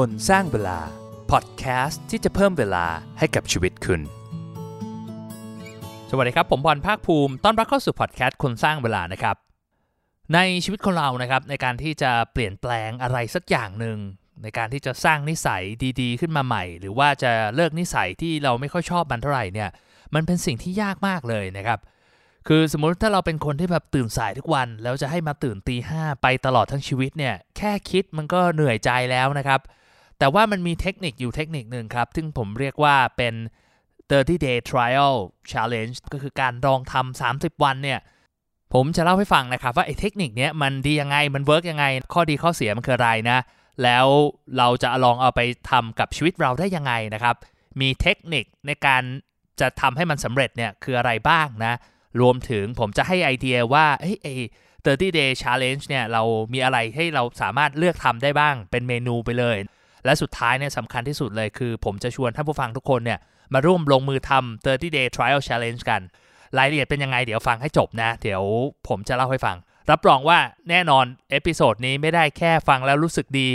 คนสร้างเวลา พอดแคสต์ที่จะเพิ่มเวลาให้กับชีวิตคุณ สวัสดีครับ ผมบอลภาคภูมิต้อนรับเข้าสู่พอดแคสต์คนสร้างเวลานะครับ ในชีวิตของเรานะครับในการที่จะเปลี่ยนแปลงอะไรสักอย่างหนึ่งในการที่จะสร้างนิสัยดี ๆ ขึ้นมาใหม่ หรือว่าจะเลิกนิสัยที่เราไม่ค่อยชอบมันเท่าไหร่เนี่ย มันเป็นสิ่งที่ยากมากเลยนะครับ คือสมมุติถ้าเราเป็นคนที่แบบตื่นสายทุกวัน แล้วจะให้มาตื่นตีห้าไปตลอดทั้งชีวิตเนี่ย แค่คิดมันก็เหนื่อยใจแล้วนะครับ แต่ว่ามันมีเทคนิคอยู่เทคนิคหนึ่งครับ ซึ่งผมเรียกว่าเป็น 30 day trial challenge ก็คือการลองทำ30 วันเนี่ย ผมจะเล่าให้ฟังนะครับว่าไอ้เทคนิคเนี้ยมันดียังไง มัน work ยังไง ข้อดีข้อเสียมันคืออะไรนะ แล้วเราจะลองเอาไปทำกับชีวิตเราได้ยังไงนะครับ มีเทคนิคในการจะทำให้มันสำเร็จเนี่ยคืออะไรบ้างนะ รวมถึงผมจะให้ไอเดียว่าเฮ้ยไอ30 day challenge เนี่ยเรามีอะไรให้เราสามารถเลือกทำได้บ้าง เป็นเมนูไปเลย และสุดท้ายเนี่ยสำคัญที่สุดเลยคือ ผมจะชวนท่านผู้ฟังทุกคนเนี่ยมาร่วมลงมือทำ30 day trial challenge กัน รายละเอียดเป็นยังไงเดี๋ยวฟังให้จบนะ เดี๋ยวผมจะเล่าให้ฟัง รับรองว่าแน่นอน episode นี้ไม่ได้แค่ฟังแล้วรู้สึกดี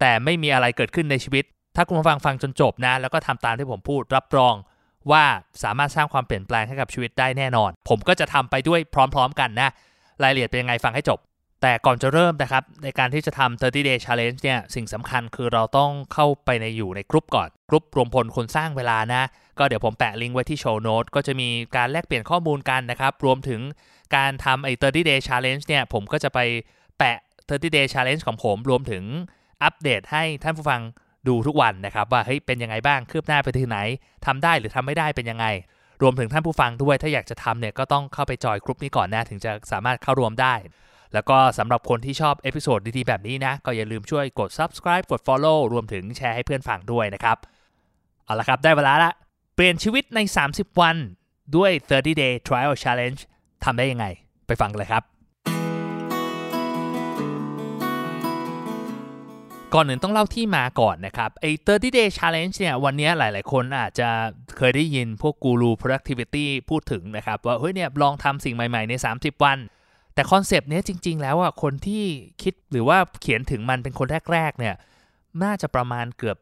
แต่ไม่มีอะไรเกิดขึ้นในชีวิต ถ้าคุณฟังฟังจนจบนะ แล้วก็ทำตามที่ผมพูดรับรองว่าสามารถสร้างความเปลี่ยนแปลงให้กับชีวิตได้แน่นอน ผมก็จะทำไปด้วยพร้อม ๆ กันนะ รายละเอียดเป็นยังไงฟังให้จบ แต่ก่อนจะเริ่มนะครับ ในการที่จะทำ 30 day challenge เนี่ย สิ่งสำคัญคือเราต้องเข้าไปในอยู่ในกลุ่มก่อน กลุ่มรวมพลคนสร้างเวลานะ ก็เดี๋ยวผมแปะลิงก์ไว้ที่โชว์โน้ตก็จะมีการแลกเปลี่ยนข้อมูลกันนะครับ รวมถึงการทำไอ้ 30 day challenge เนี่ย ผมก็จะไปแปะ 30 day challenge ของผม รวมถึงอัปเดตให้ท่านผู้ฟังดูทุกวันนะครับ ว่าเฮ้ยเป็นยังไงบ้างคืบหน้าไปถึงไหนทำได้หรือทำไม่ได้เป็นยังไงรวมถึงท่านผู้ฟังด้วยถ้าอยากจะทำเนี่ยก็ต้องเข้าไปจอยกลุ่มนี้ก่อนนะถึงจะสามารถเข้าร่วมได้ แล้วก็สำหรับคนที่ชอบ episode ดีๆแบบนี้นะ ก็อย่าลืมช่วยกด subscribe กด follow รวมถึงแชร์ให้เพื่อนฟังด้วยนะครับ เอาละครับได้เวลาละ เปลี่ยนชีวิตใน 30 วันด้วย 30 day trial challenge ทำได้ยังไง ไปฟังกันเลยครับ ก่อนอื่นต้องเล่าที่มาก่อนนะครับไอ้ 30 day challenge เนี่ยวันนี้หลาย ๆ คนอาจจะเคยได้ยินพวกกูรู productivity พูดถึงนะครับ ว่าเฮ้ยเนี่ยลองทำสิ่งใหม่ ๆ ใน 30 วัน แต่ concept เนี้ยจริง ๆ แล้วอะคนที่คิดหรือว่าเขียนถึงมันเป็นคนแรก ๆ เนี่ย น่าจะประมาณเกือบ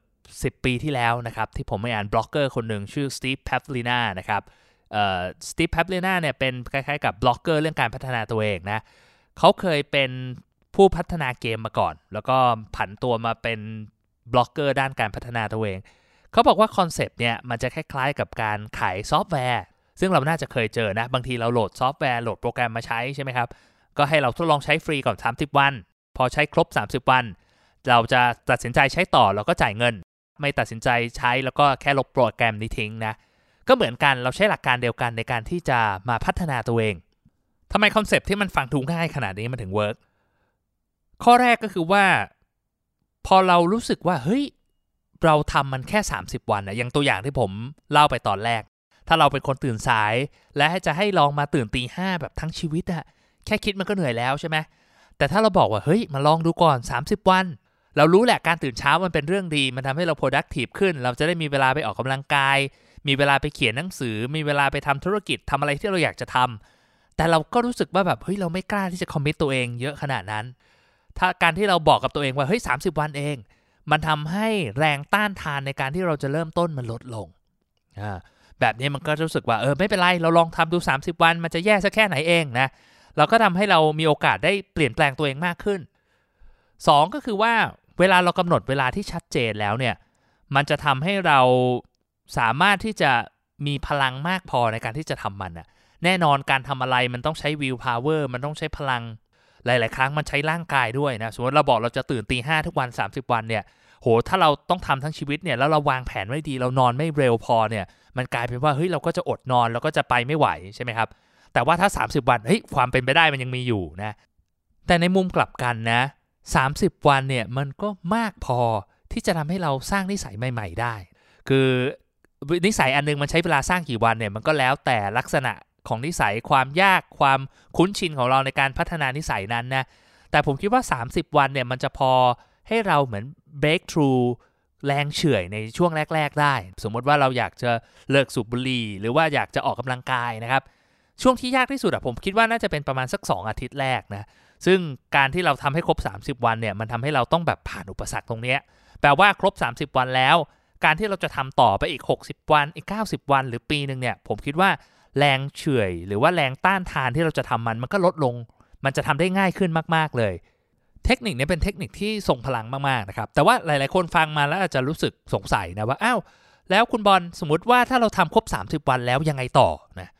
10 ปีที่แล้วนะครับ ที่ผมไปอ่านบล็อกเกอร์คนหนึ่งชื่อสตีฟแพ l ลิน่านะครับเอ่อสตีฟแพ l ลิน่าเนี่ยเป็นคล้ายๆกับบล็อกเกอร์เรื่องการพัฒนาตัวเองนะเขาเคยเป็นผู้พัฒนาเกมมาก่อน แล้วก็ผันตัวมาเป็นบล็อกเกอร์ด้านการพัฒนาตัวเอง เขาบอกว่า concept เนี่ยมันจะคล้ายๆกับการขายซอฟต์แวร์ ซึ่งเราน่าจะเคยเจอนะ บางทีเราโหลดซอฟต์แวร์โหลดโปรแกรมมาใช้ใช่ไหมครับ ก็ให้เราทดลองใช้ฟรีก่อน 30 วัน พอใช้ครบ 30 วัน เราจะตัดสินใจใช้ต่อเราก็จ่ายเงิน ไม่ตัดสินใจใช้แล้วก็แค่ลบโปรแกรมนี้ทิ้งนะ ก็เหมือนกันเราใช้หลักการเดียวกันในการที่จะมาพัฒนาตัวเองทำไม concept ที่มันฟังถูกง่ายขนาดนี้มันถึง work ข้อแรกก็คือว่า พอเรารู้สึกว่าเฮ้ยเราทำมันแค่ 30 วันนะอย่างตัวอย่างที่ผมเล่าไปตอนแรก ถ้าเราเป็นคนตื่นสาย และจะให้ลองมาตื่นตีห้าแบบทั้งชีวิตอะแค่คิดมันก็เหนื่อยแล้วใช่ไหมแต่ถ้าเราบอกว่าเฮ้ยมาลองดูก่อน 30 วัน เรารู้แหละการตื่นเช้ามันเป็นเรื่องดี มันทำให้เรา productive ขึ้น เราจะได้มีเวลาไปออกกำลังกาย มีเวลาไปเขียนหนังสือ มีเวลาไปทำธุรกิจทำอะไรที่เราอยากจะทำแต่เราก็รู้สึกว่าแบบเฮ้ยเราไม่กล้าที่จะคอมมิตตัวเองเยอะขนาดนั้น ถ้าการที่เราบอกกับตัวเองว่าเฮ้ยสาวันเอง มันทำให้แรงต้านทานในการที่เราจะเริ่มต้นมันลดลงอ่า แบบนี้มันก็รู้สึกว่าเออไม่เป็นไรเราลองทำดู 30 วัน มันจะแย่สักแค่ไหนเองนะเราก็ทำให้เรามีโอกาสได้เปลี่ยนแปลงตัวเองมากขึ้น 2 ก็คือว่าเวลาเรากำหนดเวลาที่ชัดเจนแล้วเนี่ยมันจะทำให้เราสามารถที่จะมีพลังมากพอในการที่จะทำมันนะแน่นอนการทำอะไรมันต้องใช้วิวพาวเวอร์มันต้องใช้พลังหลาย ๆ ครั้งมันใช้ร่างกายด้วยนะ สมมติเราบอกเราจะตื่นตีห้าทุกวัน 30 วันเนี่ย โห ถ้าเราต้องทำทั้งชีวิตเนี่ย แล้วเราวางแผนไว้ดี เรานอนไม่เร็วพอเนี่ย มันกลายเป็นว่าเฮ้ยเราก็จะอดนอนแล้วก็จะไปไม่ไหวใช่ไหมครับ แต่ว่าถ้า 30 วันเฮ้ยความเป็นไปได้มันยังมีอยู่นะ แต่ในมุมกลับกันนะ 30 วันเนี่ยมันก็มากพอที่จะทำให้เราสร้างนิสัยใหม่ ๆ ได้ คือนิสัยอันนึงมันใช้เวลาสร้างกี่วันเนี่ยมันก็แล้วแต่ลักษณะของนิสัยความยากความคุ้นชินของเราในการพัฒนานิสัยนั้นนะแต่ผมคิดว่า 30 วันเนี่ยมันจะพอให้เราเหมือน break through แรงเฉื่อยในช่วงแรก ๆ ได้ สมมติว่าเราอยากจะเลิกสูบบุหรี่หรือว่าอยากจะออกกำลังกายนะครับ ช่วงที่ยากที่สุดอะผมคิดว่าน่าจะเป็นประมาณสัก 2 อาทิตย์แรกนะ ซึ่งการที่เราทำให้ครบ 30 วันเนี่ยมันทำให้เราต้องแบบผ่านอุปสรรคตรงเนี้ยแปลว่าครบ 30 วันแล้ว การที่เราจะทำต่อไปอีก 60 วันอีก 90 วัน หรือปีหนึ่งเนี่ยผมคิดว่าแรงเฉื่อย หรือว่าแรงต้านทานที่เราจะทำมันมันก็ลดลง มันจะทำได้ง่ายขึ้นมากๆเลย เทคนิคนี้เป็นเทคนิคที่ทรงพลังมากๆนะครับ แต่ว่าหลายๆคนฟังมาแล้วอาจจะรู้สึกสงสัยนะว่าอ้าวแล้วคุณบอลสมมติว่าถ้าเราทำครบ 30 วันแล้วยังไงต่อนะ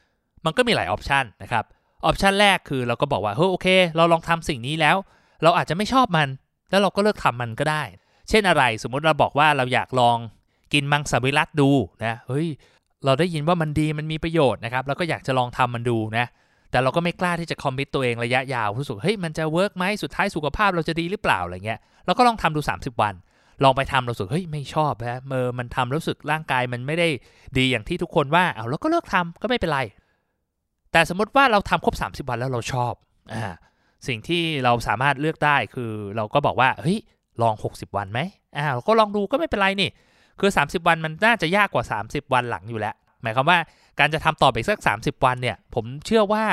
มันก็มีหลาย option นะครับ option แรกคือเราก็บอกว่าเฮ้ยโอเค เราลองทำสิ่งนี้แล้ว เราอาจจะไม่ชอบมัน แล้วเราก็เลิกทำมันก็ได้ เช่นอะไรสมมุติเราบอกว่าเราอยากลองกินมังสวิรัติดูนะเฮ้ยเราได้ยินว่ามันดีมันมีประโยชน์นะครับเราก็อยากจะลองทำมันดูนะ แต่เราก็ไม่กล้าที่จะ commit ตัวเองระยะยาวรู้สึกเฮ้ยมันจะ work ไหมสุดท้ายสุขภาพเราจะดีหรือเปล่าอะไรเงี้ยเราก็ลองทำดู 30 วัน ลองไปทำเราสึกเฮ้ยไม่ชอบนะเออมันทำรู้สึกร่างกายมันไม่ได้ดีอย่างที่ทุกคนว่าเอาเราก็เลิกทำก็ไม่เป็นไร แต่สมมติว่าเราทำครบ 30 วันแล้วเราชอบอ่าสิ่งที่เราสามารถเลือกได้คือเราก็บอกว่าเฮ้ยลอง 60 วันไหมอ่าเราก็ลองดูก็ไม่เป็นไรนี่ คือ 30 วันมันน่าจะยากกว่า 30 วันหลังอยู่แล้ว หมายความว่า การจะทำต่อไปสัก 30 วันเนี่ย ผมเชื่อว่า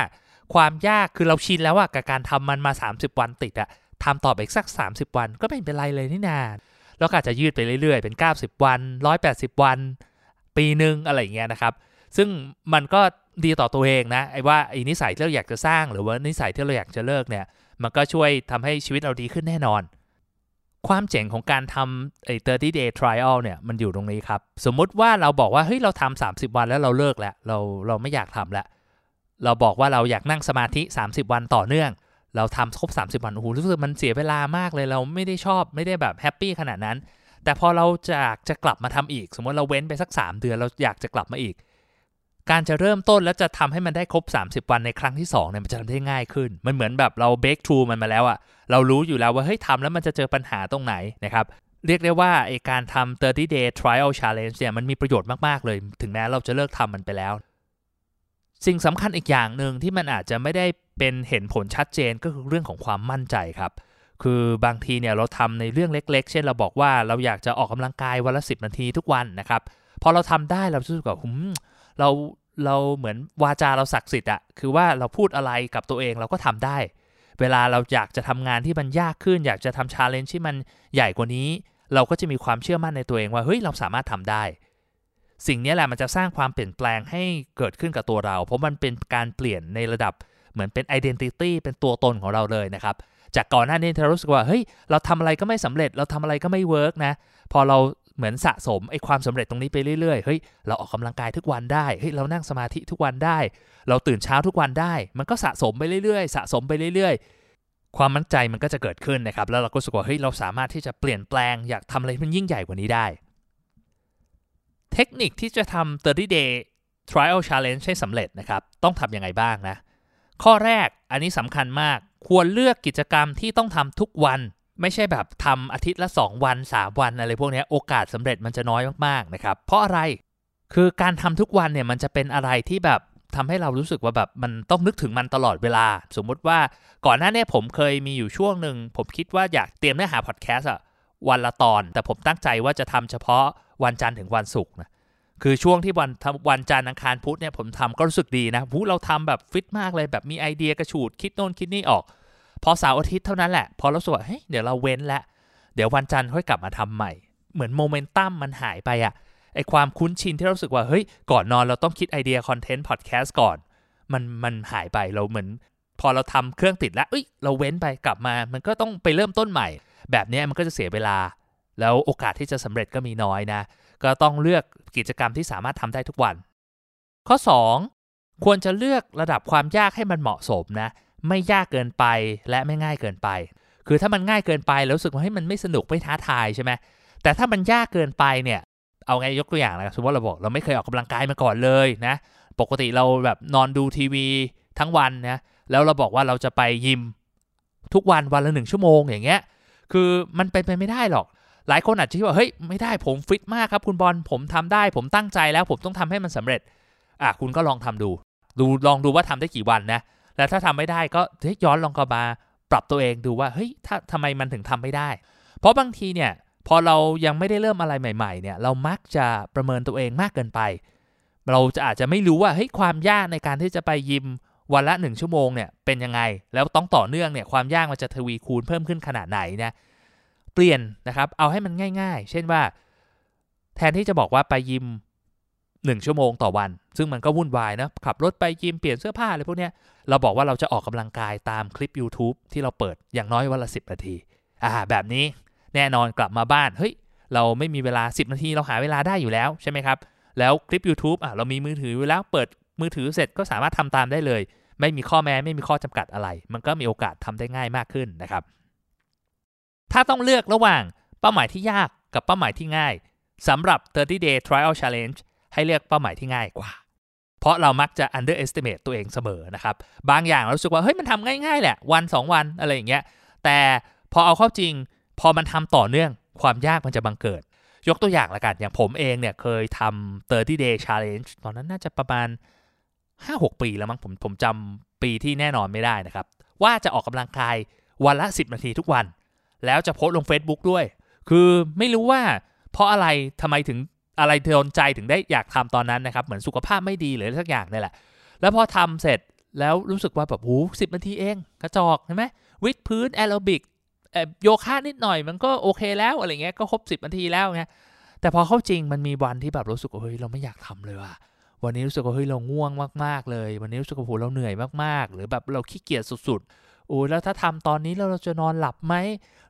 ความยากคือเราชินแล้วอะกับการทำมันมา 30 วันติดอะทำต่อไปสัก 30 วันก็ไม่เป็นไรเลยนี่นาแล้วก็อาจจะยืดไปเรื่อยๆ เป็น 90 วัน 180 วัน ปีหนึ่งอะไรอย่างเงี้ยนะครับ ซึ่งมันก็ดีต่อตัวเองนะไอ้ว่าไอ้นิสัยที่เราอยากจะสร้างหรือว่านิสัยที่เราอยากจะเลิกเนี่ย มันก็ช่วยทำให้ชีวิตเราดีขึ้นแน่นอน ความเจ๋งของการทำไอ้30 day trial เนี่ยมันอยู่ตรงนี้ครับ สมมุติว่าเราบอกว่าเฮ้ยเราทำ30 วันแล้วเราเลิกแล้วเราเราไม่อยากทำแล้ว เราบอกว่าเราอยากนั่งสมาธิ 30 วันต่อเนื่อง เราทำครบ 30 วันโอ้โหรู้สึกมันเสียเวลามากเลยเราไม่ได้ชอบไม่ได้แบบ happy ขนาดนั้น แต่พอเราจะจะกลับมาทำอีก สมมติเราเว้นไปสัก 3 เดือนเราอยากจะกลับมาอีก การจะเริ่มต้นแล้วจะทำให้มันได้ครบ 30 วันในครั้งที่2เนี่ยมันจะทำได้ง่ายขึ้น มันเหมือนแบบเรา breakthrough มันมาแล้วอะเรารู้อยู่แล้วว่าเฮ้ยทำแล้วมันจะเจอปัญหาตรงไหนนะครับเรียกได้ว่าไอการทำ30 day trial challenge เนี่ยมันมีประโยชน์มาก ๆ เลย ถึงแม้เราจะเลิกทำมันไปแล้ว สิ่งสำคัญอีกอย่างหนึ่งที่มันอาจจะไม่ได้เป็นเห็นผลชัดเจนก็คือเรื่องของความมั่นใจครับ คือบางทีเนี่ยเราทำในเรื่องเล็ก ๆ เช่นเราบอกว่าเราอยากจะออกกำลังกายวันละ 10 นาทีทุกวันนะครับ พอเราทำได้เรารู้สึกว่าหืม เราเราเหมือนวาจาเราศักดิ์สิทธิ์อะคือว่าเราพูดอะไรกับตัวเองเราก็ทำได้ เวลาเราอยากจะทำงานที่มันยากขึ้น อยากจะทำชาเลนจ์ที่มันใหญ่กว่านี้ เราก็จะมีความเชื่อมั่นในตัวเองว่าเฮ้ยเราสามารถทำได้ สิ่งนี้แหละมันจะสร้างความเปลี่ยนแปลงให้เกิดขึ้นกับตัวเรา เพราะมันเป็นการเปลี่ยนในระดับเหมือนเป็น identity เป็นตัวตนของเราเลยนะครับจากก่อนหน้านี้เรารู้สึกว่าเฮ้ยเราทำอะไรก็ไม่สำเร็จ เราทำอะไรก็ไม่เวิร์กนะพอเรา เหมือนสะสมไอ้ความสำเร็จตรงนี้ไปเรื่อยๆ เฮ้ย เราออกกำลังกายทุกวันได้ เฮ้ย เรานั่งสมาธิทุกวันได้ เราตื่นเช้าทุกวันได้ มันก็สะสมไปเรื่อยๆ สะสมไปเรื่อยๆ ความมั่นใจมันก็จะเกิดขึ้นนะครับ แล้วเราก็รู้สึกว่า เฮ้ย เราสามารถที่จะเปลี่ยนแปลง อยากทำอะไรมันยิ่งใหญ่กว่านี้ได้ เทคนิคที่จะทำ30 day trial challenge ให้สำเร็จนะครับ ต้องทำยังไงบ้างนะ ข้อแรก อันนี้สำคัญมาก ควรเลือกกิจกรรมที่ต้องทำทุกวัน ไม่ใช่แบบทำอาทิตย์ละ 2 วัน 3 วันอะไรพวกนี้โอกาสสำเร็จมันจะน้อยมากๆนะครับ เพราะอะไรคือการทำทุกวันเนี่ยมันจะเป็นอะไรที่แบบทำให้เรารู้สึกว่าแบบมันต้องนึกถึงมันตลอดเวลา สมมุติว่าก่อนหน้านี้ผมเคยมีอยู่ช่วงหนึ่งผมคิดว่าอยากเตรียมเนื้อหาพอดแคสต์อะวันละตอน แต่ผมตั้งใจว่าจะทำเฉพาะวันจันทร์ถึงวันศุกร์นะคือช่วงที่วันวันจันทร์อังคารพุธเนี่ยผมทำก็รู้สึกดีนะวูเราทำแบบฟิตมากเลยแบบมีไอเดียกระฉูดคิดโน่นคิดนี่ออก พอเสาร์อาทิตย์เท่านั้นแหละ พอเราสึกเฮ้ยเดี๋ยวเราเว้นแล้วเดี๋ยววันจันทร์ค่อยกลับมาทำใหม่ เหมือนโมเมนตัมมันหายไปอะไอความคุ้นชินที่เราสึกว่าเฮ้ยก่อนนอนเราต้องคิดไอเดีย content พอดแคสต์ก่อน มันมันหายไปเราเหมือน พอเราทำเครื่องติดแล้วเอ้ยเราเว้นไปกลับมา มันก็ต้องไปเริ่มต้นใหม่ แบบนี้มันก็จะเสียเวลา แล้วโอกาสที่จะสำเร็จก็มีน้อยนะ ก็ต้องเลือกกิจกรรมที่สามารถทำได้ทุกวัน ข้อ 2 ควรจะเลือกระดับความยากให้มันเหมาะสมนะ ไม่ยากเกินไปและไม่ง่ายเกินไป คือถ้ามันง่ายเกินไปแล้วรู้สึกว่าให้มันไม่สนุกไม่ท้าทายใช่ไหมแต่ถ้ามันยากเกินไปเนี่ย เอาไงยกตัวอย่างนะสมมติเราบอกเราไม่เคยออกกำลังกายมาก่อนเลยนะ ปกติเราแบบนอนดูทีวีทั้งวันนะแล้วเราบอกว่าเราจะไปยิมทุกวันวันละหนึ่งชั่วโมงอย่างเงี้ย คือมันเป็นไปไม่ได้หรอก หลายคนอาจจะคิดว่าเฮ้ยไม่ได้ผมฟิตมากครับคุณบอลผมทำได้ ผมตั้งใจแล้วผมต้องทำให้มันสำเร็จอะคุณก็ลองทำดู ดูลองดูว่าทำได้กี่วันนะ แล้วถ้าทำไม่ได้ก็ย้อนลองกลับมาปรับตัวเองดูว่าเฮ้ยถ้าทำไมมันถึงทำไม่ได้ เพราะบางทีเนี่ยพอเรายังไม่ได้เริ่มอะไรใหม่ ๆ เนี่ย เรามักจะประเมินตัวเองมากเกินไป เราจะอาจจะไม่รู้ว่าเฮ้ยความยากในการที่จะไปยิมวันละหนึ่งชั่วโมงเนี่ยเป็นยังไง แล้วต้องต่อเนื่องเนี่ยความยากมันจะทวีคูณเพิ่มขึ้นขนาดไหนนะเปลี่ยนนะครับเอาให้มันง่าย ๆ เช่นว่า แทนที่จะบอกว่าไปยิม 1 ชั่วโมงต่อวัน ซึ่งมันก็วุ่นวายนะขับรถไปยิมเปลี่ยนเสื้อผ้าอะไรพวกเนี้ย เราบอกว่าเราจะออกกำลังกายตามคลิป YouTube ที่เราเปิดอย่างน้อยวันละ 10 นาทีอ่าแบบนี้แน่นอนกลับมาบ้านเฮ้ยเราไม่มีเวลา 10 นาทีเราหาเวลาได้อยู่แล้วใช่ไหมครับ แล้วคลิป YouTube อะเรามีมือถืออยู่แล้วเปิดมือถือเสร็จก็สามารถทำตามได้เลย ไม่มีข้อแม้ไม่มีข้อจำกัดอะไร มันก็มีโอกาสทำได้ง่ายมากขึ้นนะครับ ถ้าต้องเลือกระหว่างเป้าหมายที่ยากกับเป้าหมายที่ง่ายสำหรับ 30 day trial challenge ให้เลือกเป้าหมายที่ง่ายกว่า เพราะเรามักจะ underestimate ตัวเองเสมอนะครับบางอย่างเราสึกว่าเฮ้ยมันทำง่ายๆแหละวัน 2 วันอะไรอย่างเงี้ยแต่พอเอาเข้าจริง พอมันทำต่อเนื่องความยากมันจะบังเกิด ยกตัวอย่างละกันอย่างผมเองเนี่ยเคยทำ30 day challenge ตอนนั้นน่าจะประมาณ 5-6 ปีแล้วมั้งผมผมจำปีที่แน่นอนไม่ได้นะครับ ว่าจะออกกำลังกายวันละ 10 นาทีทุกวัน แล้วจะโพสลง Facebook ด้วย คือไม่รู้ว่าเพราะอะไรทำไมถึง อะไรโดนใจถึงได้อยากทำตอนนั้นนะครับเหมือนสุขภาพไม่ดีหรือสักอย่างนี่แหละ แล้วพอทำเสร็จแล้วรู้สึกว่าแบบโหสิบนาทีเองกระจอกใช่ไหมวิดพื้นแอโรบิกโยคะนิดหน่อยมันก็โอเคแล้วอะไรเงี้ยก็ครบ10นาทีแล้วไงแต่พอเข้าจริงมันมีวันที่แบบรู้สึกว่าเฮ้ยเราไม่อยากทำเลยว่ะวันนี้รู้สึกว่าเฮ้ยเราง่วงมากๆเลย วันนี้รู้สึกว่าโหเราเหนื่อยมากๆ หรือแบบเราขี้เกียจสุดๆ อ้แล้วถ้าทำตอนนี้แล้วเราจะนอนหลับไหม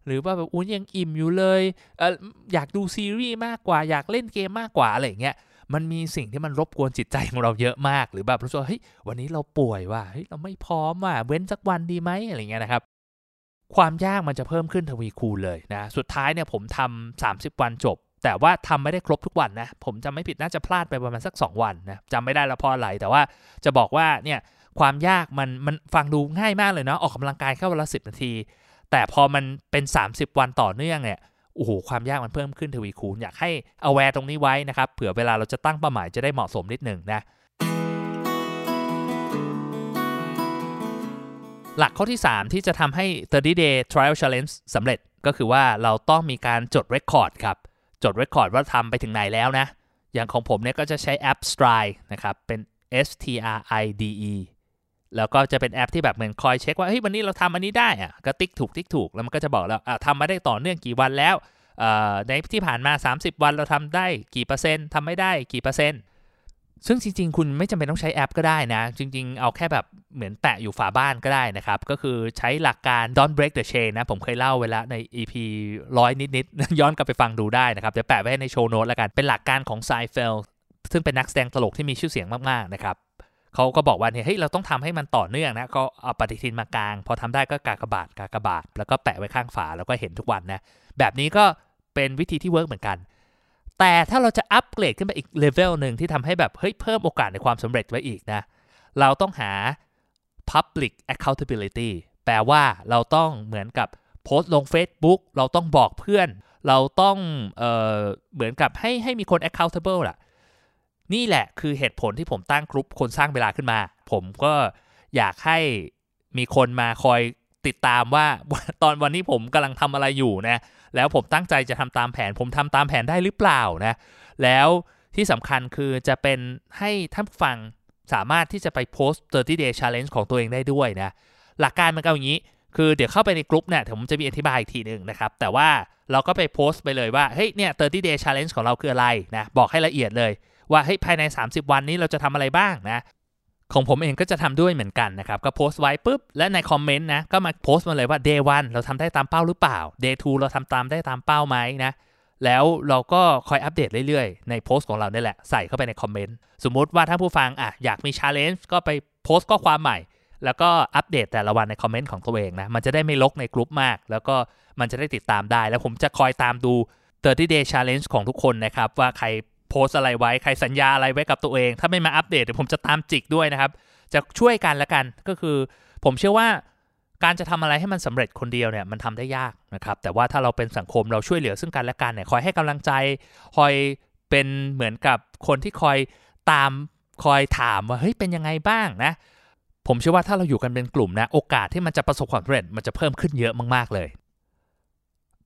หรือว่าแบบอุ้ยยังอิ่มอยู่เลยเอออยากดูซีรีส์มากกว่าอยากเล่นเกมมากกว่าอะไรเงี้ยมันมีสิ่งที่มันรบกวนจิตใจของเราเยอะมาก หรือแบบรู้สึกเฮ้ยวันนี้เราป่วยว่ะเฮ้ยเราไม่พร้อมว่ะเว้นสักวันดีไหมอะไรเงี้ยนะครับ ความยากมันจะเพิ่มขึ้นทวีคูณเลยนะสุดท้ายเนี่ยผมทำ30 วันจบ แต่ว่าทำไม่ได้ครบทุกวันนะผมจำไม่ผิดน่าจะพลาดไปประมาณสัก 2 วันนะจำไม่ได้แล้วเพราะอะไรแต่ว่าจะบอกว่าเนี่ย ความยากมันมันฟังดูง่ายมากเลยเนาะออกกำลังกายแค่วันละสินาที แต่พอมันเป็น 30 วันต่อเนื่องเนี่ยโอ้โหความยากมันเพิ่มขึ้นทวีคูณอยากให้ aware ตรงนี้ไว้นะครับเผื่อเวลาเราจะตั้งเป้าหมายจะได้เหมาะสมนิดหนึ่งนะหลักข้อที่ 3 ที่จะทำให้ 30 day trial challenge สำเร็จก็คือว่าเราต้องมีการจด record ครับ จด record ว่าทำไปถึงไหนแล้วนะ อย่างของผมเนี่ยก็จะใช้แอป Stride นะครับ เป็น S T R I D E แล้วก็จะเป็นแอปที่แบบเหมือนคอยเช็คว่าเฮ้ยวันนี้เราทำอันนี้ได้อะก็ติ๊กถูกติ๊กถูกแล้วมันก็จะบอกแล้วทำมาได้ต่อเนื่องกี่วันแล้วในที่ผ่านมา 30 วันเราทำได้กี่เปอร์เซ็นต์ทำไม่ได้กี่เปอร์เซ็นต์ซึ่งจริง ๆ คุณไม่จำเป็นต้องใช้แอปก็ได้นะ จริง ๆ เอาแค่แบบเหมือนแปะอยู่ฝาบ้านก็ได้นะครับ ก็คือใช้หลักการ don't break the chain นะ ผมเคยเล่าไว้แล้วใน EP ร้อยนิด ๆ ย้อนกลับไปฟังดูได้นะครับ เดี๋ยวแปะไว้ในโชว์โน้ตแล้วกัน เป็นหลักการของไซเฟลซึ่งเป็นนักแสดงตลกที่มีชื่อเสียงมาก ๆ นะครับ เขาก็บอกว่าเนี่ยเฮ้ยเราต้องทำให้มันต่อเนื่องนะก็เอาปฏิทินมากลาง พอทำได้ก็กากบาทกากบาท แล้วก็แปะไว้ข้างฝาแล้วก็เห็นทุกวันนะแบบนี้ก็เป็นวิธีที่ work เหมือนกัน แต่ถ้าเราจะอัปเกรดขึ้นไปอีกเลเวลหนึ่งที่ทำให้แบบเฮ้ยเพิ่มโอกาสในความสำเร็จไว้อีกนะ เราต้องหา public accountability แปลว่าเราต้องเหมือนกับโพสต์ลง Facebook เราต้องบอกเพื่อน เราต้องเออเหมือนกับให้ให้มีคน accountable ล่ะ นี่แหละคือเหตุผลที่ผมตั้งกลุ่มคนสร้างเวลาขึ้นมา ผมก็อยากให้มีคนมาคอยติดตามว่าตอนวันนี้ผมกำลังทำอะไรอยู่นะแล้วผมตั้งใจจะทำตามแผน ผมทำตามแผนได้หรือเปล่านะแล้วที่สำคัญคือจะเป็นให้ท่านฟังสามารถที่จะไปโพสต์ 30 day challenge ของตัวเองได้ด้วยนะ หลักการมันก็อย่างนี้ คือเดี๋ยวเข้าไปในกลุ่มเนี่ยผมจะมีอธิบายอีกทีหนึ่งนะครับ แต่ว่าเราก็ไปโพสต์ไปเลยว่า เฮ้ยเนี่ย 30 day challenge ของเราคืออะไรนะ บอกให้ละเอียดเลย ว่าเฮ้ยภายใน 30 วันนี้เราจะทำอะไรบ้างนะของผมเองก็จะทำด้วยเหมือนกันนะครับ ก็โพสต์ไว้ปุ๊บ และในคอมเมนต์นะ ก็มาโพสต์มาเลยว่า day 1เราทำได้ตามเป้าหรือเปล่า day 2เราทำตามได้ตามเป้าไหมนะ แล้วเราก็คอยอัปเดตเรื่อยๆ ในโพสต์ของเราเนี่ยแหละ ใส่เข้าไปในคอมเมนต์ สมมุติว่าถ้าผู้ฟังอะอยากมี challenge ก็ไปโพสต์ข้อความใหม่ แล้วก็อัปเดตแต่ละวันในคอมเมนต์ของตัวเองนะ มันจะได้ไม่รกในกลุ่มมาก แล้วก็มันจะได้ติดตามได้ แล้วผมจะคอยตามดู30 day challenge ของทุกคนนะครับว่าใคร โพสอะไรไว้ ใครสัญญาอะไรไว้กับตัวเอง ถ้าไม่มาอัปเดตเดี๋ยวผมจะตามจิกด้วยนะครับ จะช่วยกันละกันก็คือ ผมเชื่อว่าการจะทำอะไรให้มันสำเร็จคนเดียวเนี่ยมันทำได้ยากนะครับ แต่ว่าถ้าเราเป็นสังคมเราช่วยเหลือซึ่งกันและกันเนี่ยคอยให้กำลังใจ คอยเป็นเหมือนกับคนที่คอยตามคอยถามว่าเฮ้ยเป็นยังไงบ้างนะ ผมเชื่อว่าถ้าเราอยู่กันเป็นกลุ่มนะ โอกาสที่มันจะประสบความสำเร็จมันจะเพิ่มขึ้นเยอะมากๆเลย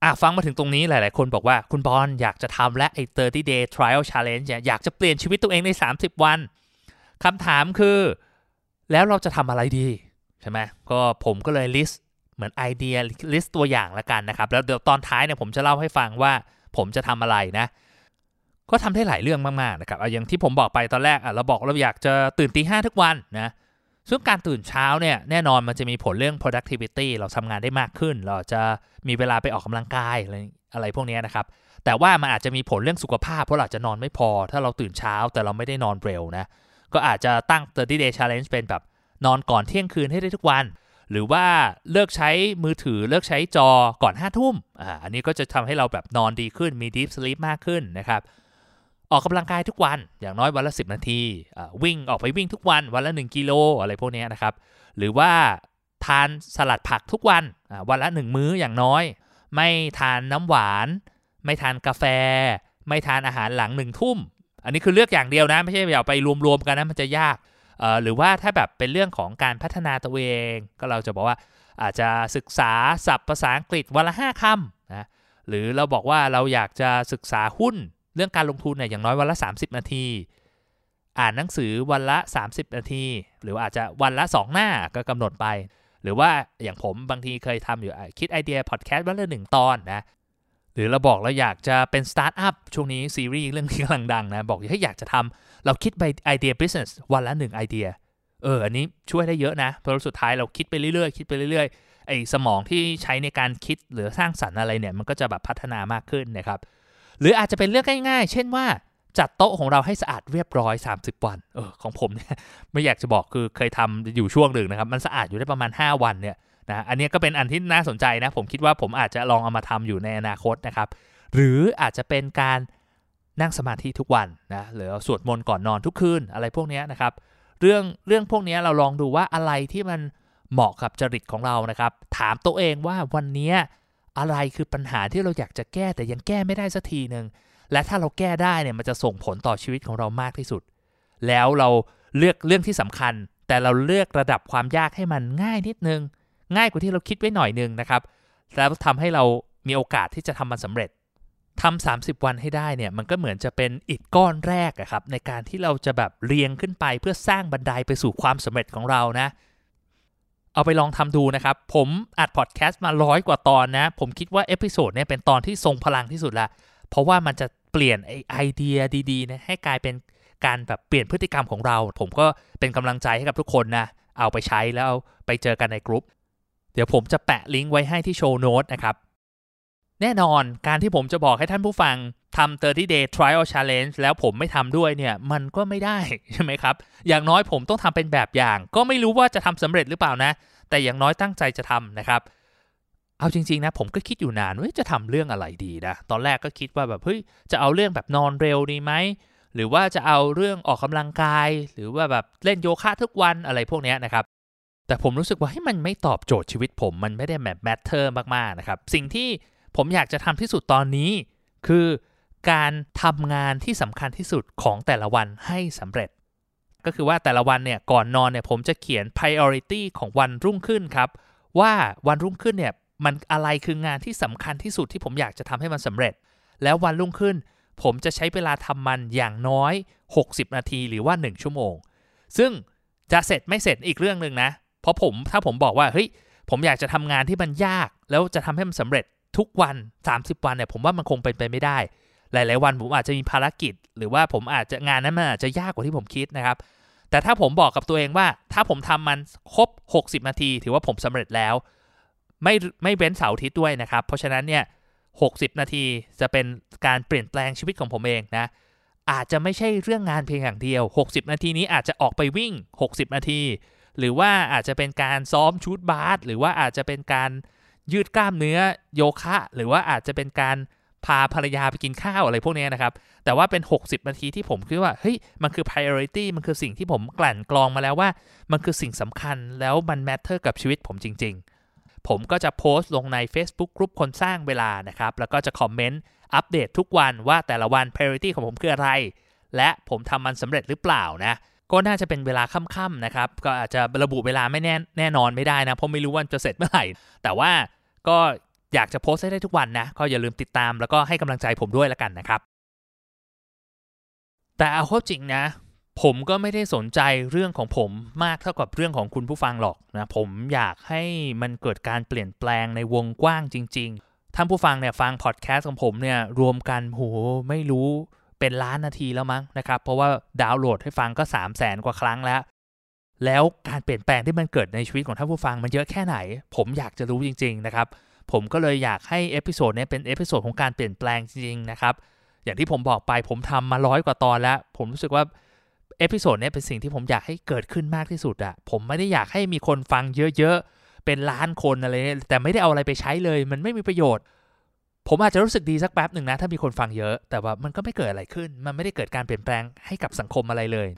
อะฟังมาถึงตรงนี้หลาย ๆ คนบอกว่าคุณบอลอยากจะทำและไอ้ 30 day trial challenge อยากจะเปลี่ยนชีวิตตัวเองใน 30 วันคำถามคือ แล้วเราจะทำอะไรดีใช่ไหมก็ผมก็เลย list เหมือน idea list ตัวอย่างละกันนะครับ แล้วเดี๋ยวตอนท้ายเนี่ยผมจะเล่าให้ฟังว่าผมจะทำอะไรนะ ก็ทำได้หลายเรื่องมาก ๆ นะครับอย่างที่ผมบอกไปตอนแรกอะเราบอกเราอยากจะตื่นตีห้าทุกวันนะ ซึ่งการตื่นเช้าเนี่ยแน่นอนมันจะมีผลเรื่อง productivity เราทำงานได้มากขึ้น เราจะมีเวลาไปออกกำลังกายอะไรอะไรพวกนี้นะครับ แต่ว่ามันอาจจะมีผลเรื่องสุขภาพ เพราะเราจะนอนไม่พอ ถ้าเราตื่นเช้าแต่เราไม่ได้นอนเร็วนะ ก็อาจจะตั้ง 30 day challenge เป็นแบบนอนก่อนเที่ยงคืนให้ได้ทุกวัน หรือว่าเลิกใช้มือถือเลิกใช้จอก่อน5้าทุ่มอ่าอันนี้ก็จะทำให้เราแบบนอนดีขึ้นมี deep sleep มากขึ้นนะครับ ออกกำลังกายทุกวันอย่างน้อยวันละ 10 นาทีวิ่งออกไปวิ่งทุกวันวันละ 1 กิโลอะไรพวกนี้นะครับ หรือว่าทานสลัดผักทุกวันวันละ 1 มื้ออย่างน้อย ไม่ทานน้ำหวาน ไม่ทานกาแฟ ไม่ทานอาหารหลังหนึ่งทุ่ม อันนี้คือเลือกอย่างเดียวนะ ไม่ใช่อย่าไปรวมๆกันนะมันจะยากหรือว่าถ้าแบบเป็นเรื่องของการพัฒนาตัวเอง ก็เราจะบอกว่าอาจจะศึกษาศัพท์ภาษาอังกฤษวันละ 5คำนะหรือเราบอกว่าเราอยากจะศึกษาหุ้น เรื่องการลงทุนเนี่ยอย่างน้อยวันละ 30 นาที อ่านหนังสือวันละ 30 นาที หรืออาจจะวันละ 2 หน้าก็กำหนดไป หรือว่าอย่างผมบางทีเคยทำอยู่คิดไอเดียพอดแคสต์วันละหนึ่งตอนนะหรือเราบอกเราอยากจะเป็นสตาร์ทอัพช่วงนี้ซีรีส์เรื่องที่กำลังดังนะ บอกให้อยากจะทำเราคิดไปไอเดีย business วันละหนึ่งไอเดียเอออันนี้ช่วยได้เยอะนะเพราะสุดท้ายเราคิดไปเรื่อยๆ คิดไปเรื่อยๆไอ้สมองที่ใช้ในการคิดหรือสร้างสรรค์อะไรเนี่ยมันก็จะแบบพัฒนามากขึ้นนะครับ หรืออาจจะเป็นเรื่องง่ายๆ เช่นว่าจัดโต๊ะของเราให้สะอาดเรียบร้อย 30 วัน เออของผมเนี่ยไม่อยากจะบอกคือเคยทำอยู่ช่วงหนึ่งนะครับ มันสะอาดอยู่ได้ประมาณ 5 วันเนี่ยนะอันนี้ก็เป็นอันที่น่าสนใจนะ ผมคิดว่าผมอาจจะลองเอามาทำอยู่ในอนาคตนะครับ หรืออาจจะเป็นการนั่งสมาธิทุกวันนะหรือสวดมนต์ก่อนนอนทุกคืนอะไรพวกนี้นะครับ เรื่องเรื่องพวกนี้เราลองดูว่าอะไรที่มันเหมาะกับจริตของเรานะครับ ถามตัวเองว่าวันนี้ อะไรคือปัญหาที่เราอยากจะแก้แต่ยังแก้ไม่ได้สักทีหนึ่งและถ้าเราแก้ได้เนี่ยมันจะส่งผลต่อชีวิตของเรามากที่สุด แล้วเราเลือกเรื่องที่สำคัญ แต่เราเลือกระดับความยากให้มันง่ายนิดนึง ง่ายกว่าที่เราคิดไว้หน่อยนึงนะครับแล้วทำให้เรามีโอกาสที่จะทำมันสำเร็จทำ30 วันให้ได้เนี่ยมันก็เหมือนจะเป็นอิฐก้อนแรกอะครับในการที่เราจะแบบเรียงขึ้นไปเพื่อสร้างบันไดไปสู่ความสำเร็จของเรานะ เอาไปลองทำดูนะครับ ผมอัดพอดแคสต์มาร้อยกว่าตอนนะ ผมคิดว่า episode เนี่ยเป็นตอนที่ทรงพลังที่สุดละ เพราะว่ามันจะเปลี่ยนไอไอเดียดีๆนะให้กลายเป็นการแบบเปลี่ยนพฤติกรรมของเรา ผมก็เป็นกำลังใจให้กับทุกคนนะ เอาไปใช้แล้วไปเจอกันในกลุ่มเดี๋ยวผมจะแปะลิงก์ไว้ให้ที่ show note นะครับ แน่นอนการที่ผมจะบอกให้ท่านผู้ฟัง ทำ 30 day trial challenge แล้วผมไม่ทำด้วยเนี่ย มันก็ไม่ได้ใช่ไหมครับ อย่างน้อยผมต้องทำเป็นแบบอย่าง ก็ไม่รู้ว่าจะทำสำเร็จหรือเปล่านะ แต่อย่างน้อยตั้งใจจะทำนะครับ เอาจริง ๆ นะ ผมก็คิดอยู่นานว่าจะทำเรื่องอะไรดีนะ ตอนแรกก็คิดว่าแบบเฮ้ยจะเอาเรื่องแบบนอนเร็วดีไหมหรือว่าจะเอาเรื่องออกกำลังกาย หรือว่าแบบเล่นโยคะทุกวันอะไรพวกนี้นะครับแต่ผมรู้สึกว่าเฮ้ยมันไม่ตอบโจทย์ชีวิตผมมันไม่ได้แบบ matter มากๆนะครับ สิ่งที่ผมอยากจะทำที่สุดตอนนี้ คือ การทำงานที่สำคัญที่สุดของแต่ละวันให้สำเร็จ ก็คือว่าแต่ละวันเนี่ยก่อนนอนเนี่ยผมจะเขียน priority ของวันรุ่งขึ้นครับ ว่าวันรุ่งขึ้นเนี่ยมันอะไรคืองานที่สำคัญที่สุดที่ผมอยากจะทำให้มันสำเร็จ แล้ววันรุ่งขึ้น ผมจะใช้เวลาทำมันอย่างน้อย 60 นาทีหรือว่า 1 ชั่วโมง ซึ่งจะเสร็จไม่เสร็จอีกเรื่องหนึ่งนะ เพราะผมถ้าผมบอกว่าเฮ้ยผมอยากจะทำงานที่มันยาก แล้วจะทำให้มันสำเร็จทุกวัน 30 วันเนี่ยผมว่ามันคงเป็นไปไม่ได้ หลาย ๆ วันผมอาจจะมีภารกิจ หรือว่าผมอาจจะงานนั้นมันอาจจะยากกว่าที่ผมคิดนะครับ แต่ถ้าผมบอกกับตัวเองว่า ถ้าผมทำมันครบ 60 นาที ถือว่าผมสำเร็จแล้ว ไม่ไม่เว้นเสาร์อาทิตย์ด้วยนะครับ เพราะฉะนั้นเนี่ย60 นาทีจะเป็นการเปลี่ยนแปลงชีวิตของผมเองนะอาจจะไม่ใช่เรื่องงานเพียงอย่างเดียว 60 นาทีนี้อาจจะออกไปวิ่ง 60 นาที หรือว่าอาจจะเป็นการซ้อมชูดบาสหรือว่าอาจจะเป็นการยืดกล้ามเนื้อโยคะ หรือว่าอาจจะเป็นการ พาภรรยาไปกินข้าวอะไรพวกนี้นะครับ แต่ว่าเป็น 60 นาทีที่ผมคิดว่า เฮ้ย มันคือ priority มันคือสิ่งที่ผมกลั่นกรองมาแล้วว่า มันคือสิ่งสำคัญแล้วมัน matter กับชีวิตผมจริง ๆ ผมก็จะโพสต์ลงใน Facebook กลุ่มคนสร้างเวลานะครับ แล้วก็จะคอมเมนต์อัปเดตทุกวันว่าแต่ละวัน priority ของผมคืออะไร และผมทำมันสำเร็จหรือเปล่านะ ก็น่าจะเป็นเวลาค่ำๆนะครับ ก็อาจจะระบุเวลาไม่แน่แน่นอนไม่ได้นะ เพราะไม่รู้ว่าจะเสร็จเมื่อไหร่ แต่ว่าก็ อยากจะโพสต์ให้ได้ทุกวันนะ ก็อย่าลืมติดตามแล้วก็ให้กำลังใจผมด้วยล้วกันนะครับ แต่เอาข้อจริงนะ ผมก็ไม่ได้สนใจเรื่องของผมมากเท่ากับเรื่องของคุณผู้ฟังหรอกนะ ผมอยากให้มันเกิดการเปลี่ยนแปลงในวงกว้างจริง ๆ ท่านผู้ฟังเนี่ยฟังพอดแคสต์ของผมเนี่ยรวมกันโหไม่รู้เป็นล้านนาทีแล้วมั้งนะครับ เพราะว่าดาวน์โหลดให้ฟังก็ 3 0 0แสนกว่าครั้งแล้วแล้วการเปลี่ยนแปลงที่มันเกิดในชีวิตของท่านผู้ฟังมันเยอะแค่ไหน ผมอยากจะรู้จริง ๆ นะครับ ผมก็เลยอยากให้ episode นี้เป็น episode ของการเปลี่ยนแปลงจริงๆนะครับ อย่างที่ผมบอกไปผมทำมาร้อยกว่าตอนแล้ว ผมรู้สึกว่า episode นี้เป็นสิ่งที่ผมอยากให้เกิดขึ้นมากที่สุดอะผมไม่ได้อยากให้มีคนฟังเยอะๆ เป็นล้านคนอะไรแต่ไม่ได้เอาอะไรไปใช้เลย มันไม่มีประโยชน์ ผมอาจจะรู้สึกดีสักแป๊บหนึ่งนะ ถ้ามีคนฟังเยอะ แต่ว่ามันก็ไม่เกิดอะไรขึ้น มันไม่ได้เกิดการเปลี่ยนแปลงให้กับสังคมอะไรเลย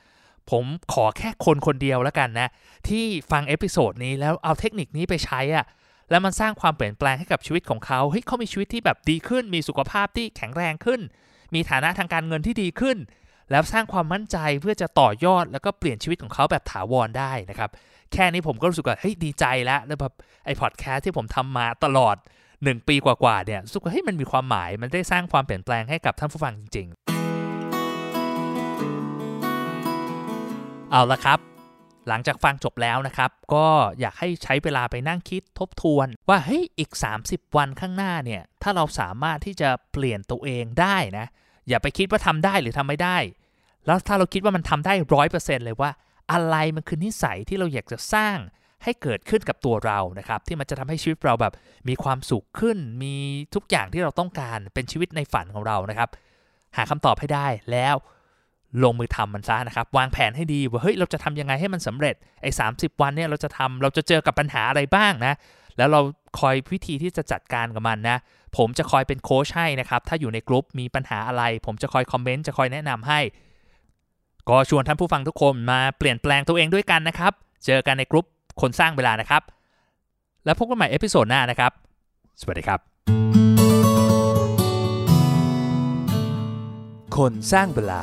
ผมขอแค่คนคนเดียวแล้วกันนะ ที่ฟัง episode นี้แล้วเอาเทคนิคนี้ไปใช้อะ แล้วมันสร้างความเปลี่ยนแปลงให้กับชีวิตของเขาเฮ้ยเขามีชีวิตที่แบบดีขึ้น มีสุขภาพที่แข็งแรงขึ้น มีฐานะทางการเงินที่ดีขึ้น แล้วสร้างความมั่นใจเพื่อจะต่อยอด แล้วก็เปลี่ยนชีวิตของเขาแบบถาวรได้นะครับแค่นี้ผมก็รู้สึกว่าเฮ้ยดีใจแล้วแล้วแบบไอ้พอดแคสต์ที่ผมทำมาตลอด 1 ปีกว่าๆเนี่ยรู้สึกว่าเฮ้ยมันมีความหมายมันได้สร้างความเปลี่ยนแปลงให้กับท่านผู้ฟังจริง ๆ เอาละครับ หลังจากฟังจบแล้วนะครับ ก็อยากให้ใช้เวลาไปนั่งคิดทบทวน ว่าเฮ้ยอีก 30 วันข้างหน้าเนี่ย ถ้าเราสามารถที่จะเปลี่ยนตัวเองได้นะ อย่าไปคิดว่าทำได้หรือทำไม่ได้ แล้วถ้าเราคิดว่ามันทำได้ร้อยเปอร์เซ็นต์เลยว่า อะไรมันคือนิสัยที่เราอยากจะสร้างให้เกิดขึ้นกับตัวเรานะครับ ที่มันจะทำให้ชีวิตเราแบบ มีความสุขขึ้น มีทุกอย่างที่เราต้องการเป็นชีวิตในฝันของเรานะครับ หาคำตอบให้ได้แล้ว ลงมือทำมันซะนะครับ วางแผนให้ดีว่าเฮ้ยเราจะทำยังไงให้มันสำเร็จไอ้สามสิบวันเนี่ยเราจะทำเราจะเจอกับปัญหาอะไรบ้างนะ แล้วเราคอยวิธีที่จะจัดการกับมันนะ ผมจะคอยเป็นโค้ชให้นะครับ ถ้าอยู่ในกลุ่มมีปัญหาอะไร ผมจะคอยคอมเมนต์จะคอยแนะนำให้ ก็ชวนท่านผู้ฟังทุกคนมาเปลี่ยนแปลงตัวเองด้วยกันนะครับ เจอกันในกลุ่มคนสร้างเวลานะครับ แล้วพบกันใหม่ episode หน้านะครับ สวัสดีครับ คนสร้างเวลา